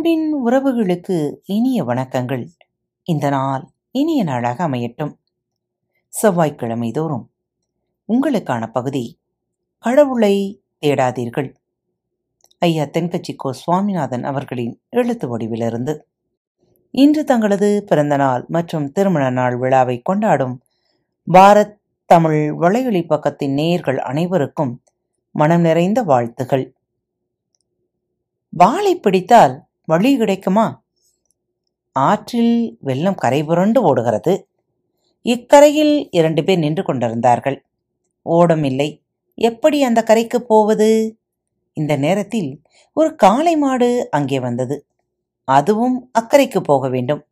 அன்பின் உறவுகளுக்கு இனிய வணக்கங்கள். இந்த நாள் இனிய நாளாக அமையட்டும். செவ்வாய்க்கிழமை தோறும் உங்களுக்கான பகுதி கடவுளை தேடாதீர்கள். ஐயா தென்கட்சி கோ சுவாமிநாதன் அவர்களின் எழுத்து வடிவிலிருந்து. இன்று தங்களது பிறந்த நாள் மற்றும் திருமண நாள் விழாவை கொண்டாடும் பாரத் தமிழ் வலையொலி பக்கத்தின் நேயர்கள் அனைவருக்கும் மனம் நிறைந்த வாழ்த்துகள். வாளை பிடித்தால் வழி கிடைக்குமா? ஆற்றில் வெள்ளம் கரை புரண்டு ஓடுகிறது. இக்கரையில் இரண்டு பேர் நின்று கொண்டிருந்தார்கள். ஓடம் இல்லை. எப்படி அந்த கரைக்கு போவது? இந்த நேரத்தில் ஒரு காளை மாடு அங்கே வந்தது. அதுவும் அக்கறைக்கு போக வேண்டும்.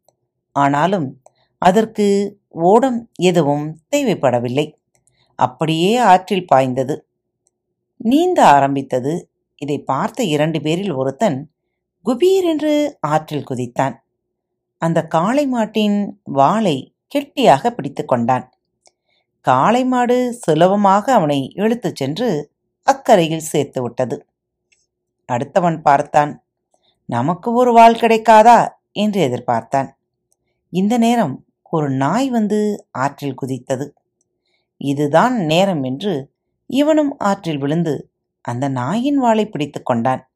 ஆனாலும் அதற்கு ஓடம் எதுவும் தேவைப்படவில்லை. அப்படியே ஆற்றில் பாய்ந்தது. நீந்த ஆரம்பித்தது. இதை பார்த்த இரண்டு பேரில் ஒருத்தன் குபீர் என்று ஆற்றில் குதித்தான். அந்த காளை மாட்டின் வாளை கெட்டியாக பிடித்து கொண்டான். காளை மாடு சுலபமாக அவனை இழுத்துச் சென்று அக்கரையில் சேர்த்து விட்டது. அடுத்தவன் பார்த்தான் நமக்கு ஒரு வாள் கிடைக்காதா? என்று எதிர்பார்த்தான். இந்த நேரம் ஒரு நாய் வந்து ஆற்றில் குதித்தது. இதுதான் நேரம் என்று இவனும் ஆற்றில் விழுந்து அந்த நாயின் வாளை பிடித்து கொண்டான்.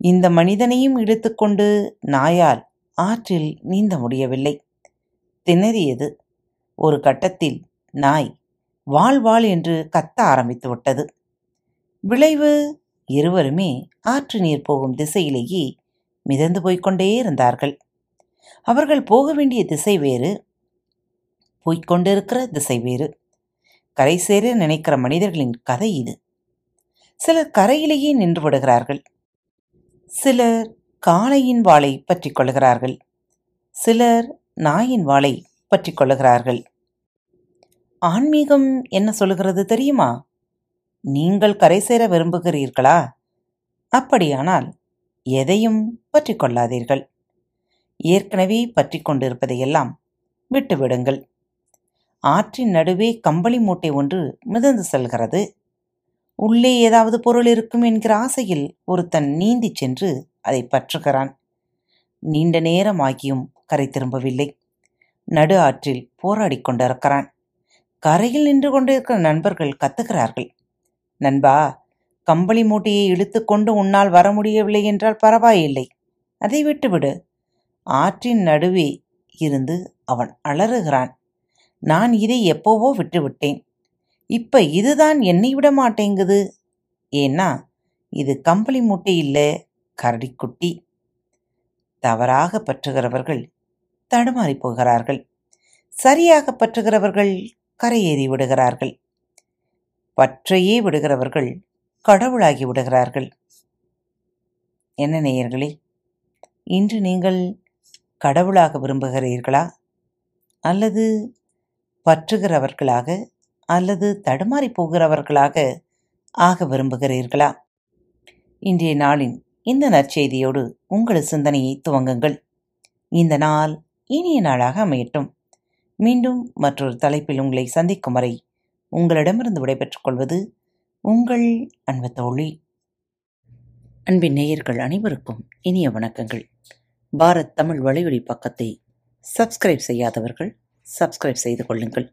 இந்த மனிதனையும் இழுத்துக்கொண்டு நாயால் ஆற்றில் நீந்த முடியவில்லை. திணறியது. ஒரு கட்டத்தில் நாய் வாழ் வாழ் என்று கத்த ஆரம்பித்து விட்டது. விளைவு இருவருமே ஆற்று நீர் போகும் திசையிலேயே மிதந்து போய்க்கொண்டே இருந்தார்கள். அவர்கள் போக வேண்டிய திசை வேறு போய்கொண்டிருக்கிற திசை வேறு. கரை சேர நினைக்கிற மனிதர்களின் கதை இது. சிலர் கரையிலேயே நின்று விடுகிறார்கள். சிலர் காளையின் வாளை பற்றி கொள்கிறார்கள். சிலர் நாயின் வாளை பற்றி கொள்கிறார்கள். ஆன்மீகம் என்ன சொல்லுகிறது தெரியுமா? நீங்கள் கரை சேர விரும்புகிறீர்களா? அப்படியானால் எதையும் பற்றி கொள்ளாதீர்கள். ஏற்கனவே பற்றி கொண்டிருப்பதையெல்லாம் விட்டுவிடுங்கள். ஆற்றின் நடுவே கம்பளி மூட்டை ஒன்று மிதந்து செல்கிறது. உள்ளே ஏதாவது பொருள் இருக்கும் என்கிற ஆசையில் ஒருத்தன் நீந்திச் சென்று அதை பற்றுகிறான். நீண்ட நேரமாகியும் கரை திரும்பவில்லை. நடு ஆற்றில் போராடி கொண்டிருக்கிறான். கரையில் நின்று கொண்டிருக்கிற நண்பர்கள் கத்துகிறார்கள். நண்பா கம்பளி மூட்டையை இழுத்துக்கொண்டு உன்னால் வர முடியவில்லை என்றால் பரவாயில்லை. அதை விட்டுவிடு. ஆற்றின் நடுவே இருந்து அவன் அலறுகிறான். நான் இதை எப்போவோ விட்டுவிட்டேன். இப்ப இதுதான் என்னை விட மாட்டேங்குது. ஏன்னா இது கம்பளி மூட்டை இல்லை கரடிக்குட்டி தவறாக பற்றுகிறவர்கள் தடுமாறி போகிறார்கள். சரியாக பற்றுகிறவர்கள் கரையேறி விடுகிறார்கள். பற்றையே விடுகிறவர்கள் கடவுளாகி விடுகிறார்கள். என்ன நேயர்களே இன்று நீங்கள் கடவுளாக விரும்புகிறீர்களா? அல்லது பற்றுகிறவர்களாக அல்லது தடுமாறி போகிறவர்களாக ஆக விரும்புகிறீர்களா? இன்றைய நாளின் இந்த நற்செய்தியோடு உங்கள் சிந்தனையை துவங்குங்கள். இந்த நாள் இனிய நாளாக அமையட்டும். மீண்டும் மற்றொரு தலைப்பில் உங்களை சந்திக்கும் வரை உங்களிடமிருந்து விடைபெற்றுக் கொள்வது உங்கள் அன்பு தோழி அன்பின் நேயர்கள் அனைவருக்கும் இனிய வணக்கங்கள். பாரத் தமிழ் வலையொலி பக்கத்தை சப்ஸ்கிரைப் செய்யாதவர்கள் சப்ஸ்கிரைப் செய்து கொள்ளுங்கள்.